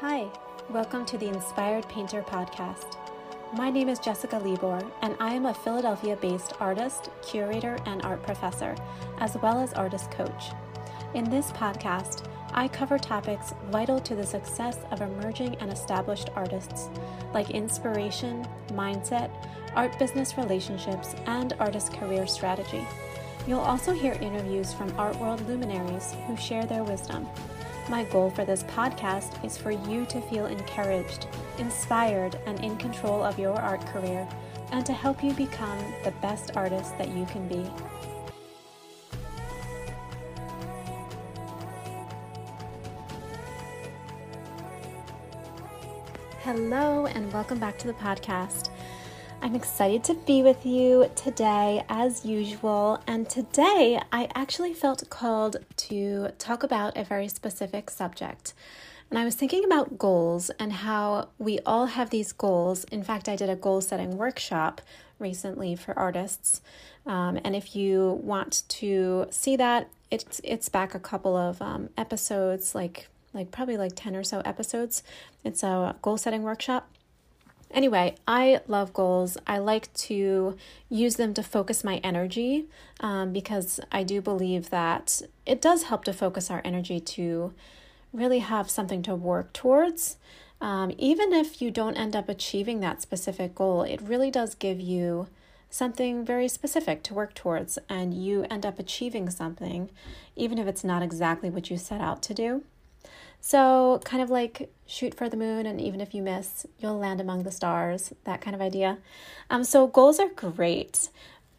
Hi, welcome to the Inspired Painter podcast. My name is Jessica Libor, and I am a Philadelphia based artist, curator, and art professor, as well as artist coach. In this podcast, I cover topics vital to the success of emerging and established artists, like inspiration, mindset, art business relationships, and artist career strategy. You'll also hear interviews from art world luminaries who share their wisdom. My goal for this podcast is for you to feel encouraged, inspired, and in control of your art career, and to help you become the best artist that you can be. Hello, and welcome back to the podcast. I'm excited to be with you today, as usual. And today, I actually felt called to talk about a very specific subject. And I was thinking about goals and how we all have these goals. In fact, I did a goal setting workshop recently for artists. Um, and if you want to see that, it's it's back a couple of um, episodes, like like probably like ten or so episodes. It's a goal setting workshop. Anyway, I love goals. I like to use them to focus my energy um, because I do believe that it does help to focus our energy to really have something to work towards. Um, even if you don't end up achieving that specific goal, it really does give you something very specific to work towards, and you end up achieving something, even if it's not exactly what you set out to do. So, kind of like shoot for the moon, and even if you miss, you'll land among the stars, that kind of idea. Um, so, goals are great,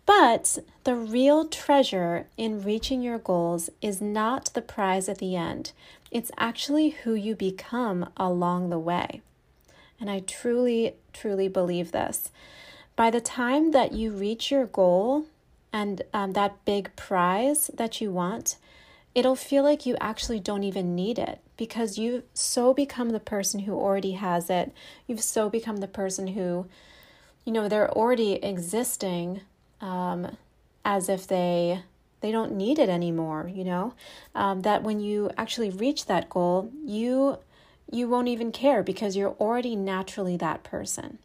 but the real treasure in reaching your goals is not the prize at the end, it's actually who you become along the way. And I truly, truly believe this. By the time that you reach your goal and um, that big prize that you want, it'll feel like you actually don't even need it because you've so become the person who already has it. You've so become the person who, you know, they're already existing um, as if they they don't need it anymore. You know, um, that when you actually reach that goal, you you won't even care because you're already naturally that person.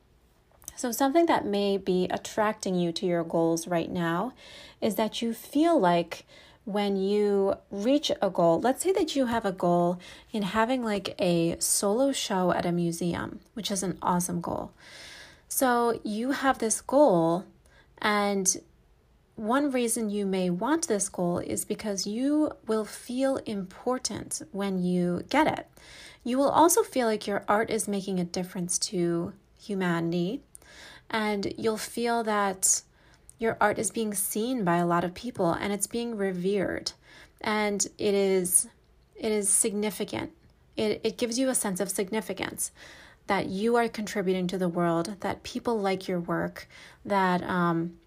So, something that may be attracting you to your goals right now is that you feel like when you reach a goal, let's say that you have a goal in having like a solo show at a museum, which is an awesome goal. So you have this goal, and one reason you may want this goal is because you will feel important when you get it. You will also feel like your art is making a difference to humanity, and you'll feel that your art is being seen by a lot of people and it's being revered. And it is it is significant. It, it gives you a sense of significance that you are contributing to the world that people like your work that um,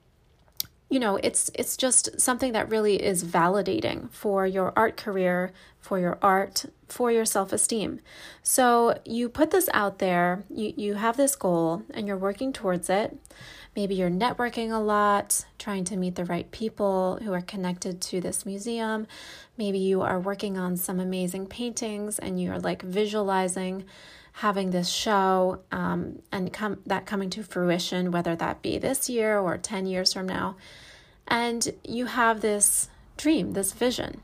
you know it's it's just something that really is validating for your art career for your art for your self-esteem so you put this out there you you have this goal and you're working towards it Maybe you're networking a lot, trying to meet the right people who are connected to this museum. Maybe you are working on some amazing paintings and you're like visualizing having this show um, and come that coming to fruition, whether that be this year or 10 years from now. And you have this dream, this vision.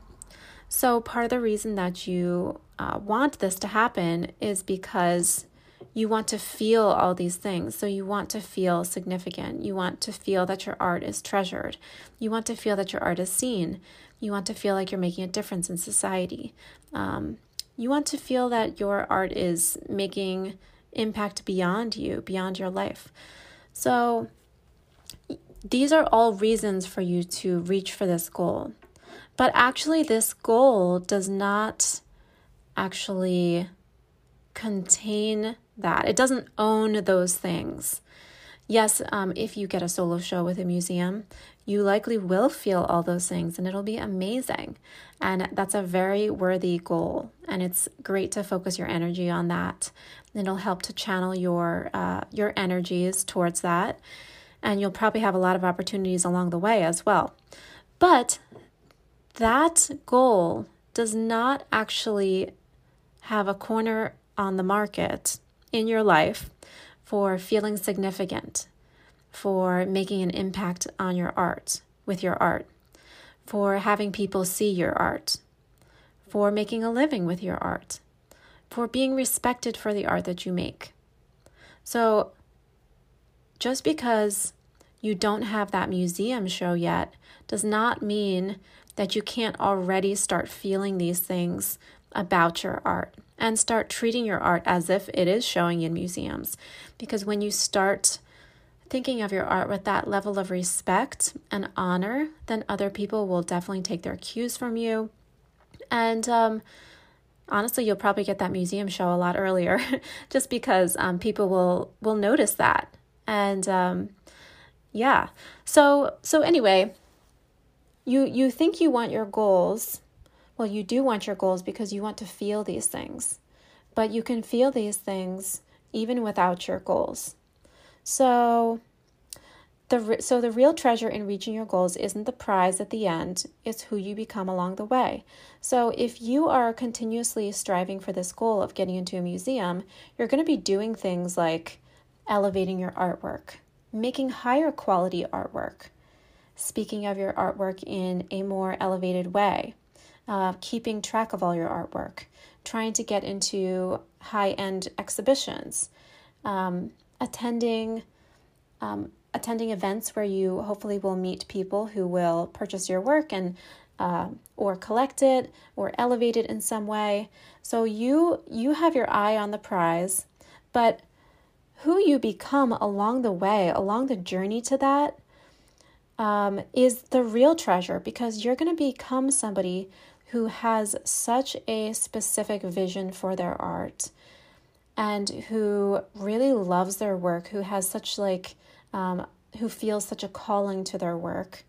So, part of the reason that you uh, want this to happen is because you want to feel all these things. So you want to feel significant. You want to feel that your art is treasured. You want to feel that your art is seen. You want to feel like you're making a difference in society. Um, you want to feel that your art is making impact beyond you, beyond your life. So these are all reasons for you to reach for this goal. But actually, this goal does not actually contain that. It doesn't own those things. Yes, um, if you get a solo show with a museum, you likely will feel all those things and it'll be amazing. And that's a very worthy goal. And it's great to focus your energy on that. It'll help to channel your uh, your energies towards that. And you'll probably have a lot of opportunities along the way as well. But that goal does not actually have a corner on the market in your life for feeling significant, for making an impact on your art with your art, for having people see your art, for making a living with your art, for being respected for the art that you make. So, just because you don't have that museum show yet does not mean that you can't already start feeling these things about your art and start treating your art as if it is showing in museums. Because when you start thinking of your art with that level of respect and honor, then other people will definitely take their cues from you. And um, honestly, you'll probably get that museum show a lot earlier, just because um, people will will notice that. And um, yeah, so so anyway, you you think you want your goals well, you do want your goals because you want to feel these things, but you can feel these things even without your goals. So, the so the real treasure in reaching your goals isn't the prize at the end, it's who you become along the way. So if you are continuously striving for this goal of getting into a museum, you're going to be doing things like elevating your artwork, making higher quality artwork, speaking of your artwork in a more elevated way, uh, keeping track of all your artwork, trying to get into high end exhibitions, um, attending. Um, attending events where you hopefully will meet people who will purchase your work and uh, or collect it or elevate it in some way so you you have your eye on the prize but who you become along the way along the journey to that um, is the real treasure because you're going to become somebody who has such a specific vision for their art and who really loves their work, who has such like, um, who feels such a calling to their work,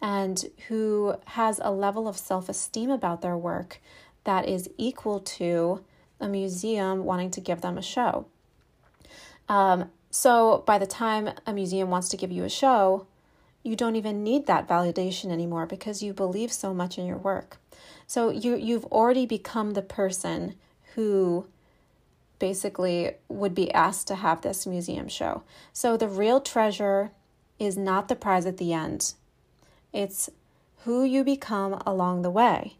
and who has a level of self esteem about their work that is equal to a museum wanting to give them a show. Um, so by the time a museum wants to give you a show, you don't even need that validation anymore because you believe so much in your work. So you you've already become the person who basically would be asked to have this museum show. So the real treasure is not the prize at the end. It's who you become along the way.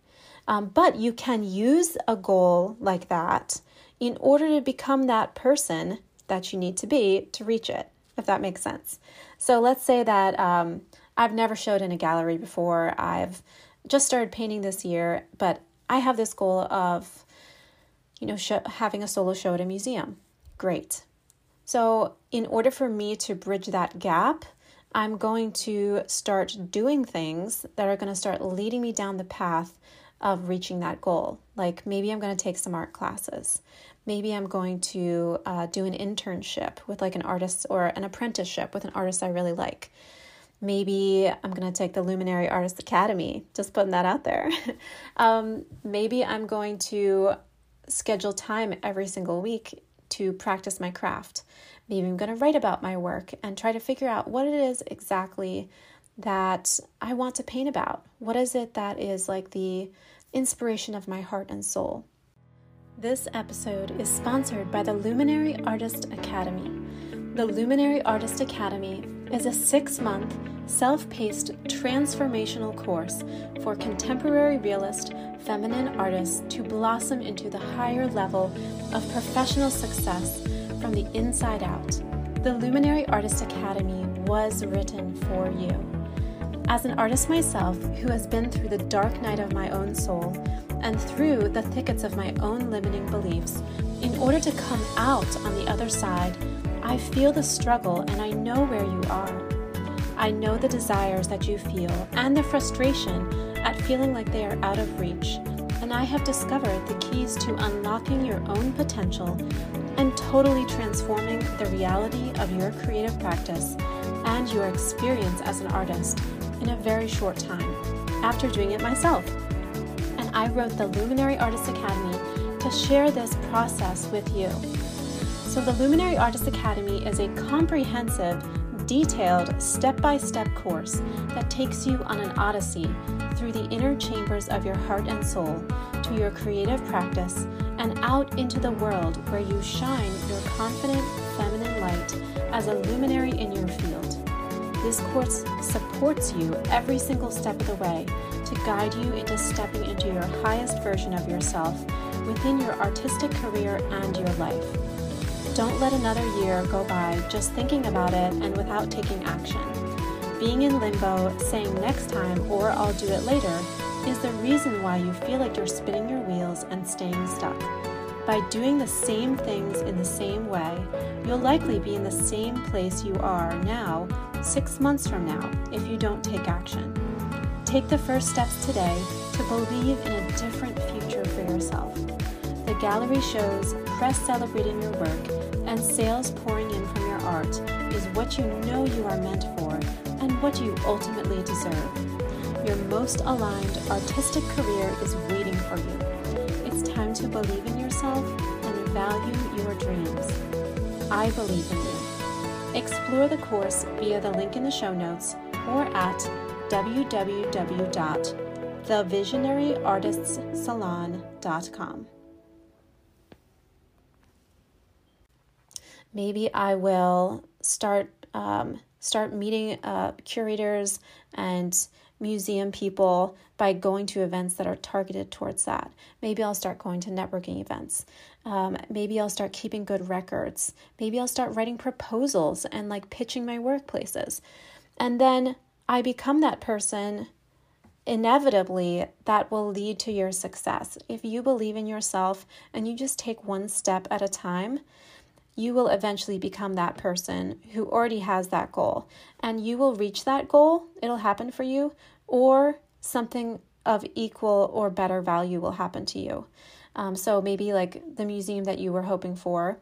Um, but you can use a goal like that in order to become that person that you need to be to reach it, if that makes sense. So let's say that um, I've never showed in a gallery before. I've just started painting this year, but I have this goal of, you know, having a solo show at a museum. Great. So, in order for me to bridge that gap, I'm going to start doing things that are going to start leading me down the path of reaching that goal. Like maybe I'm going to take some art classes. Maybe I'm going to uh, do an internship with like an artist or an apprenticeship with an artist I really like. Maybe I'm going to take the Luminary Artist Academy, just putting that out there. um, maybe I'm going to schedule time every single week to practice my craft. Maybe I'm going to write about my work and try to figure out what it is exactly that I want to paint about. What is it that is like the inspiration of my heart and soul? This episode is sponsored by the Luminary Artist Academy. The Luminary Artist Academy is a six month, self paced transformational course for contemporary realist feminine artists to blossom into the higher level of professional success from the inside out. The Luminary Artist Academy was written for you. As an artist myself who has been through the dark night of my own soul and through the thickets of my own limiting beliefs, in order to come out on the other side I feel the struggle and I know where you are. I know the desires that you feel and the frustration at feeling like they are out of reach, and I have discovered the keys to unlocking your own potential and totally transforming the reality of your creative practice and your experience as an artist in a very short time after doing it myself. And I wrote the Luminary Artist Academy to share this process with you. So, the Luminary Artist Academy is a comprehensive, detailed step by step course that takes you on an odyssey through the inner chambers of your heart and soul to your creative practice and out into the world where you shine your confident feminine light as a luminary in your field. This course supports you every single step of the way to guide you into stepping into your highest version of yourself within your artistic career and your life. Don't let another year go by just thinking about it and without taking action. Being in limbo, saying next time or I'll do it later, is the reason why you feel like you're spinning your wheels and staying stuck. By doing the same things in the same way, you'll likely be in the same place you are now six months from now if you don't take action. Take the first steps today to believe in a different future for yourself. The gallery shows press celebrating your work and sales pouring in from your art is what you know you are meant for and what you ultimately deserve. Your most aligned artistic career is waiting for you It's time to believe in yourself and value your dreams. I believe in you. Explore the course via the link in the show notes or at www.thevisionaryartistssalon.com. Maybe I will start um, start meeting uh, curators and museum people by going to events that are targeted towards that. Maybe I'll start going to networking events. Um, maybe I'll start keeping good records. Maybe I'll start writing proposals and like pitching my workplaces. And then I become that person. Inevitably, that will lead to your success. If you believe in yourself and you just take one step at a time, you will eventually become that person who already has that goal. And you will reach that goal, it'll happen for you, or something of equal or better value will happen to you. Um, so maybe like the museum that you were hoping for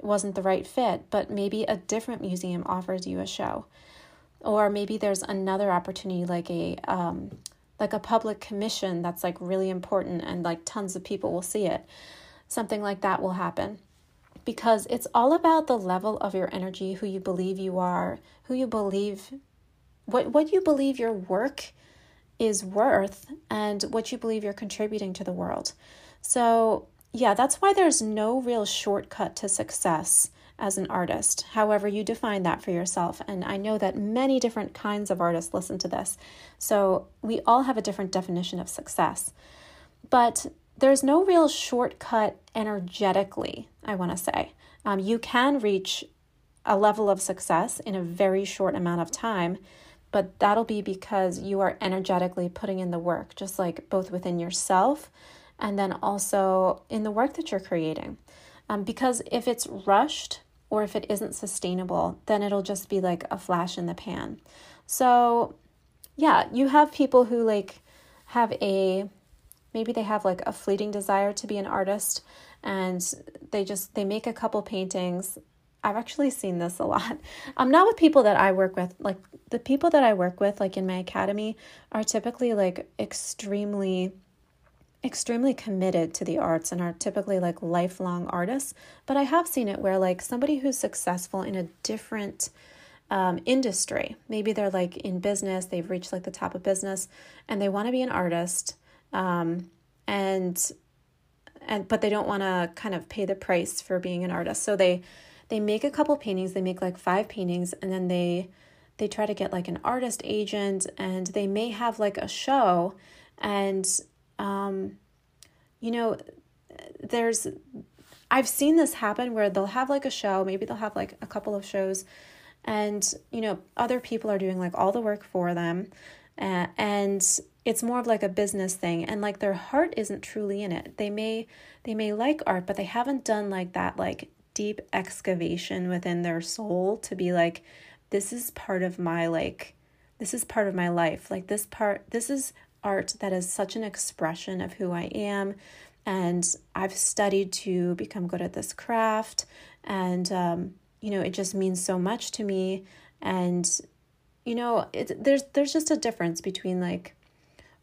wasn't the right fit, but maybe a different museum offers you a show. Or maybe there's another opportunity like a um, like a public commission that's like really important and like tons of people will see it. Something like that will happen because it's all about the level of your energy, who you believe you are, who you believe what what you believe your work is worth and what you believe you're contributing to the world. So, yeah, that's why there's no real shortcut to success as an artist, however, you define that for yourself. And I know that many different kinds of artists listen to this. So, we all have a different definition of success. But there's no real shortcut energetically, I want to say. Um, you can reach a level of success in a very short amount of time, but that'll be because you are energetically putting in the work, just like both within yourself and then also in the work that you're creating. Um, because if it's rushed or if it isn't sustainable, then it'll just be like a flash in the pan. So, yeah, you have people who like have a maybe they have like a fleeting desire to be an artist and they just they make a couple paintings I've actually seen this a lot. I'm not with people that I work with. Like the people that I work with, like in my academy, are typically like extremely, extremely committed to the arts and are typically like lifelong artists. But I have seen it where like somebody who's successful in a different um, industry, maybe they're like in business, they've reached like the top of business, and they want to be an artist um, and and but they don't want to kind of pay the price for being an artist. So they they make a couple paintings they make like five paintings and then they they try to get like an artist agent and they may have like a show. And um you know there's I've seen this happen where they'll have like a show, maybe they'll have like a couple of shows and you know other people are doing like all the work for them. Uh, and it's more of like a business thing and like their heart isn't truly in it. They may they may like art but they haven't done like that like deep excavation within their soul to be like this is part of my like this is part of my life. Like this part this is art that is such an expression of who I am and I've studied to become good at this craft and um, you know it just means so much to me. And you know it, there's there's just a difference between like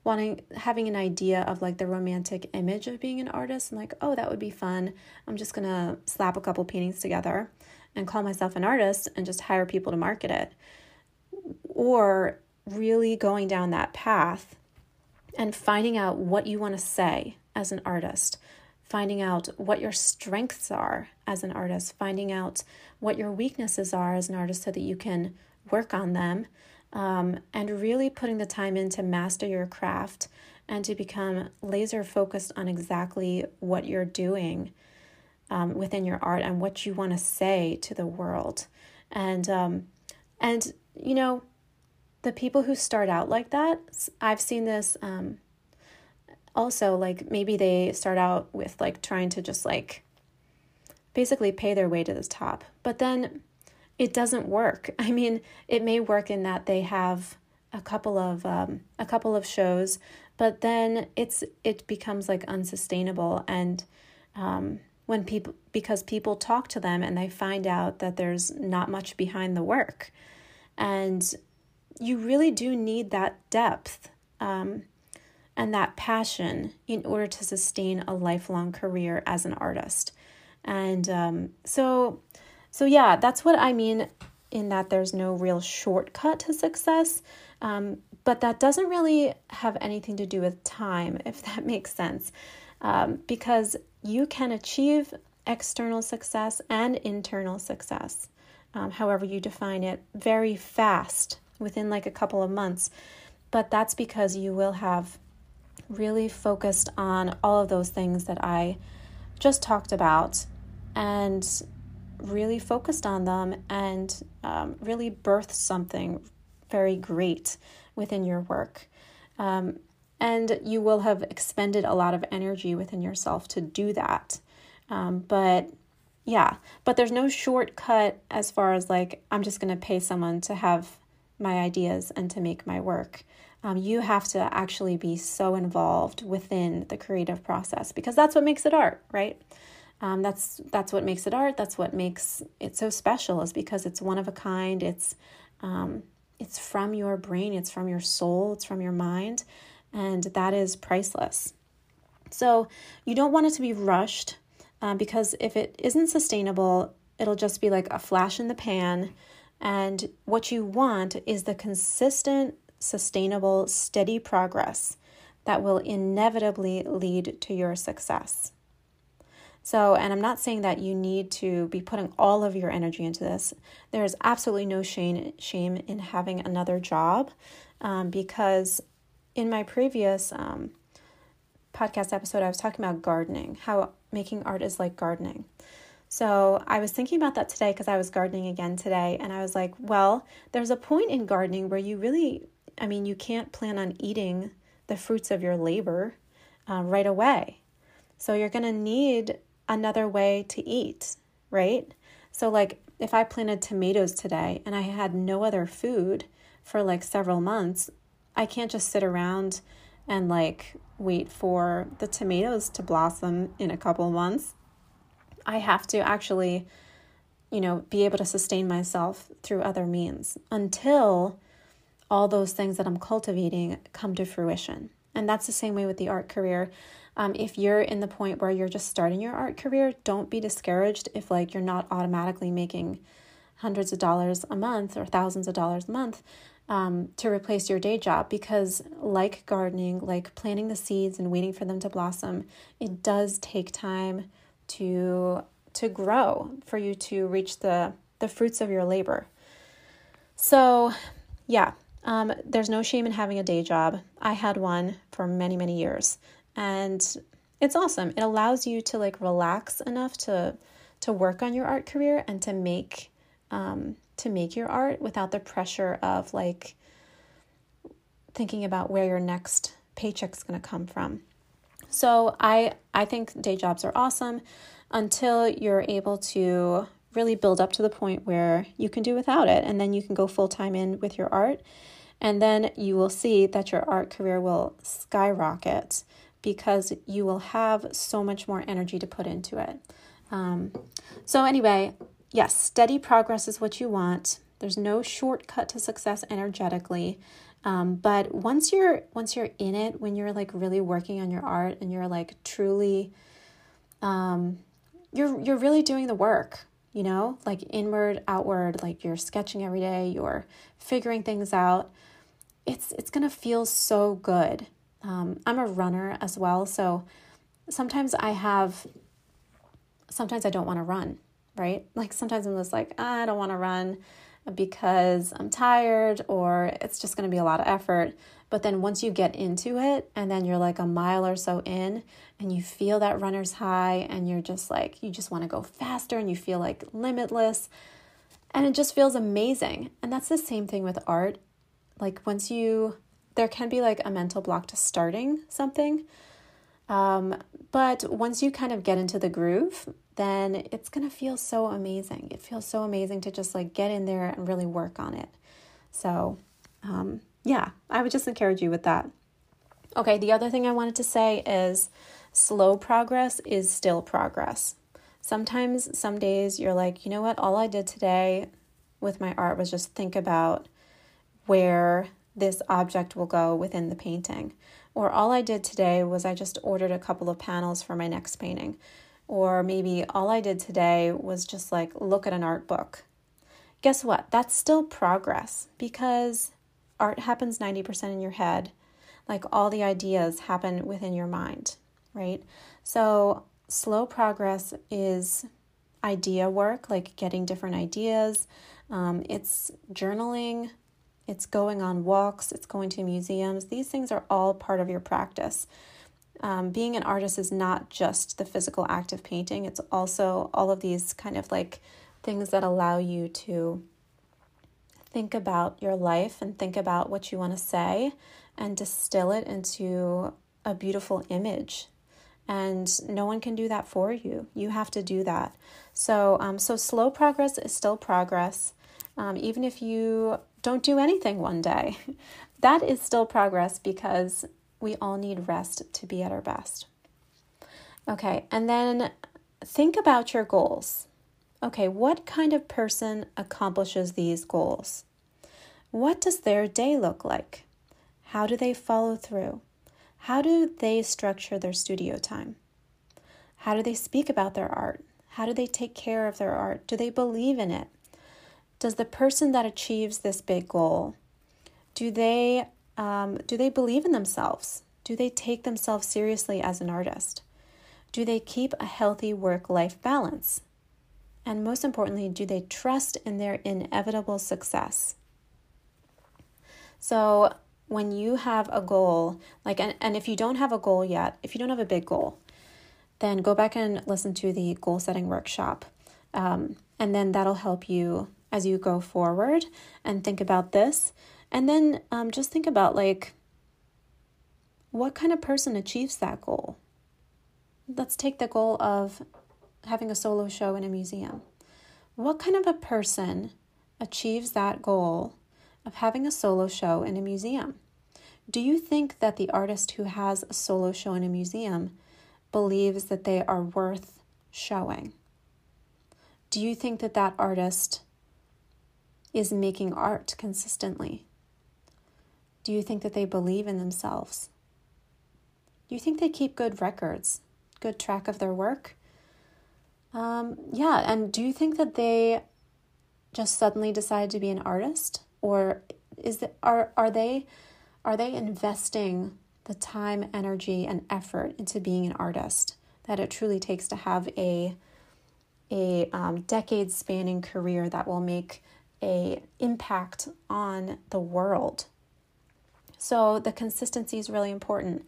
wanting having an idea of like the romantic image of being an artist and like oh that would be fun. I'm just gonna slap a couple paintings together and call myself an artist and just hire people to market it, or really going down that path and finding out what you want to say as an artist, finding out what your strengths are as an artist, finding out what your weaknesses are as an artist so that you can work on them, um, and really putting the time in to master your craft and to become laser focused on exactly what you're doing um, within your art and what you want to say to the world. And um, and you know, the people who start out like that, I've seen this um, also. Like maybe they start out with like trying to just like basically pay their way to the top, but then it doesn't work. I mean, it may work in that they have a couple of um, a couple of shows, but then it's it becomes like unsustainable. And um, when people because people talk to them and they find out that there's not much behind the work. And you really do need that depth um, and that passion in order to sustain a lifelong career as an artist. And um, so so yeah that's what i mean in that there's no real shortcut to success um, but that doesn't really have anything to do with time if that makes sense um, because you can achieve external success and internal success, um, however you define it, very fast within like a couple of months. But that's because you will have really focused on all of those things that I just talked about and really focused on them and um, really birthed something very great within your work. Um, and you will have expended a lot of energy within yourself to do that. Um, but yeah, but there's no shortcut as far as like, I'm just going to pay someone to have my ideas and to make my work. Um, you have to actually be so involved within the creative process because that's what makes it art, right? Um, that's that's what makes it art. That's what makes it so special is because it's one of a kind. It's um, it's from your brain. It's from your soul. It's from your mind, and that is priceless. So you don't want it to be rushed um, because if it isn't sustainable, it'll just be like a flash in the pan. And what you want is the consistent, sustainable, steady progress that will inevitably lead to your success. So, and I'm not saying that you need to be putting all of your energy into this. There is absolutely no shame shame in having another job, um, because in my previous um, podcast episode, I was talking about gardening, how making art is like gardening. So I was thinking about that today because I was gardening again today, and I was like, well, there's a point in gardening where you really, I mean, you can't plan on eating the fruits of your labor uh, right away. So you're going to need another way to eat, right? So, like, if I planted tomatoes today and I had no other food for like several months, I can't just sit around and like wait for the tomatoes to blossom in a couple months. I have to actually, you know, be able to sustain myself through other means until all those things that I'm cultivating come to fruition. And that's the same way with the art career. Um, if you're in the point where you're just starting your art career, don't be discouraged if like you're not automatically making hundreds of dollars a month or thousands of dollars a month um, to replace your day job because, like gardening, like planting the seeds and waiting for them to blossom, it does take time to to grow for you to reach the the fruits of your labor. So, yeah, um, there's no shame in having a day job. I had one for many many years, and it's awesome. It allows you to like relax enough to to work on your art career and to make um, to make your art without the pressure of like thinking about where your next paycheck's going to come from. So I I think day jobs are awesome until you're able to really build up to the point where you can do without it and then you can go full time in with your art and then you will see that your art career will skyrocket because you will have so much more energy to put into it. Um, so anyway, yes, steady progress is what you want. There's no shortcut to success energetically. Um, but once you're once you're in it, when you're like really working on your art and you're like truly, um, you're you're really doing the work. you know, like inward, outward, like you're sketching every day, you're figuring things out. It's it's gonna feel so good. Um, I'm a runner as well, so sometimes I have. Sometimes I don't want to run, right? Like sometimes I'm just like I don't want to run because I'm tired or it's just going to be a lot of effort. But then once you get into it and then you're like a mile or so in and you feel that runner's high and you're just like, you just want to go faster and you feel like limitless and it just feels amazing. And that's the same thing with art. Like once you, there can be like a mental block to starting something. Um, but once you kind of get into the groove, then it's going to feel so amazing. It feels so amazing to just like get in there and really work on it. So, um, yeah, I would just encourage you with that. Okay, the other thing I wanted to say is slow progress is still progress. Sometimes, some days, you're like, you know what, all I did today with my art was just think about where this object will go within the painting. Or all I did today was I just ordered a couple of panels for my next painting. Or maybe all I did today was just like look at an art book. Guess what? That's still progress because art happens 90% in your head. Like all the ideas happen within your mind, right? So, slow progress is idea work, like getting different ideas. Um, it's journaling, it's going on walks, it's going to museums. These things are all part of your practice. Um, being an artist is not just the physical act of painting, it's also all of these kind of like things that allow you to think about your life and think about what you want to say and distill it into a beautiful image and no one can do that for you you have to do that so um, so slow progress is still progress um, even if you don't do anything one day that is still progress because we all need rest to be at our best okay and then think about your goals okay, what kind of person accomplishes these goals? What does their day look like? How do they follow through? How do they structure their studio time? How do they speak about their art? How do they take care of their art? Do they believe in it? Does the person that achieves this big goal, do they um, do they believe in themselves? Do they take themselves seriously as an artist? Do they keep a healthy work life balance? And most importantly, do they trust in their inevitable success? So, when you have a goal, like, and, and if you don't have a goal yet, if you don't have a big goal, then go back and listen to the goal setting workshop. Um, and then that'll help you as you go forward and think about this. And then um, just think about like, what kind of person achieves that goal? Let's take the goal of having a solo show in a museum. What kind of a person achieves that goal of having a solo show in a museum? Do you think that the artist who has a solo show in a museum believes that they are worth showing? Do you think that that artist is making art consistently? Do you think that they believe in themselves? Do you think they keep good records, good track of their work? Um, yeah, and do you think that they just suddenly decide to be an artist, or is are are they are they investing the time, energy, and effort into being an artist that it truly takes to have a a um, decade spanning career that will make a impact on the world. So the consistency is really important.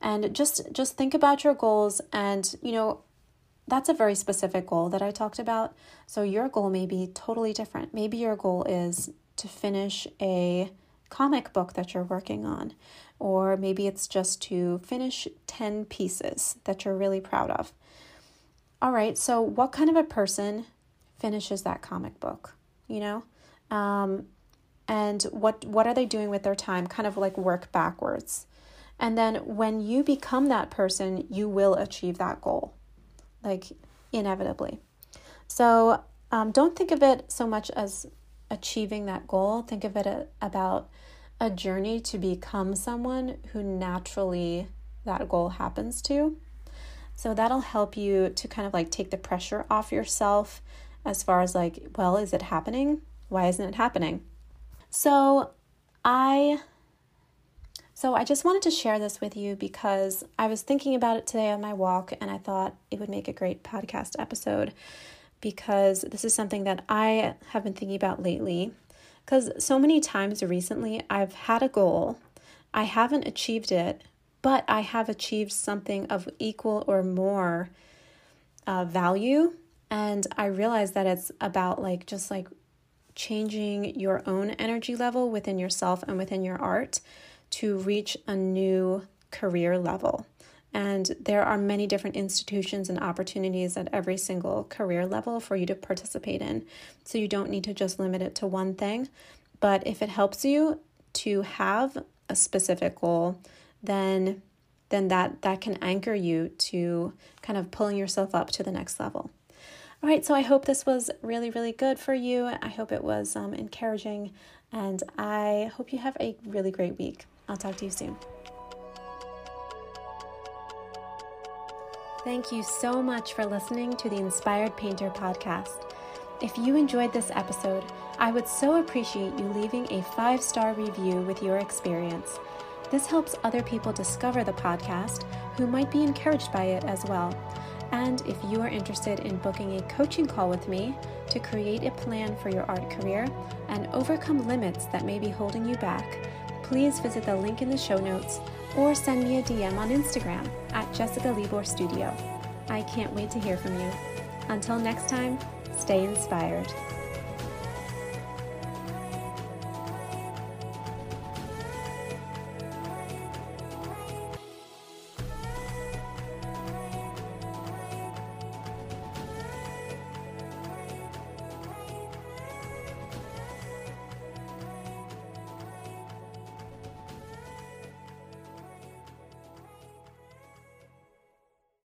And just just think about your goals and you know that's a very specific goal that I talked about. So your goal may be totally different. Maybe your goal is to finish a comic book that you're working on, or maybe it's just to finish 10 pieces that you're really proud of. All right, so what kind of a person finishes that comic book? You know? Um, and what what are they doing with their time? Kind of like work backwards. And then when you become that person, you will achieve that goal like inevitably. So um, don't think of it so much as achieving that goal. Think of it a, about a journey to become someone who naturally that goal happens to. So that'll help you to kind of like take the pressure off yourself as far as like, well, is it happening? Why isn't it happening? So I so I just wanted to share this with you because I was thinking about it today on my walk and I thought it would make a great podcast episode because this is something that I have been thinking about lately. Because so many times recently I've had a goal, I haven't achieved it, but I have achieved something of equal or more uh, value. And I realize that it's about like just like changing your own energy level within yourself and within your art to reach a new career level. And there are many different institutions and opportunities at every single career level for you to participate in. So you don't need to just limit it to one thing. But if it helps you to have a specific goal, then then that that can anchor you to kind of pulling yourself up to the next level. All right, so I hope this was really, really good for you. I hope it was um, encouraging, and I hope you have a really great week. I'll talk to you soon. Thank you so much for listening to the Inspired Painter podcast. If you enjoyed this episode, I would so appreciate you leaving a five star review with your experience. This helps other people discover the podcast who might be encouraged by it as well. And if you are interested in booking a coaching call with me to create a plan for your art career and overcome limits that may be holding you back, please visit the link in the show notes or send me a DM on Instagram at Jessica Libor Studio. I can't wait to hear from you. Until next time, stay inspired.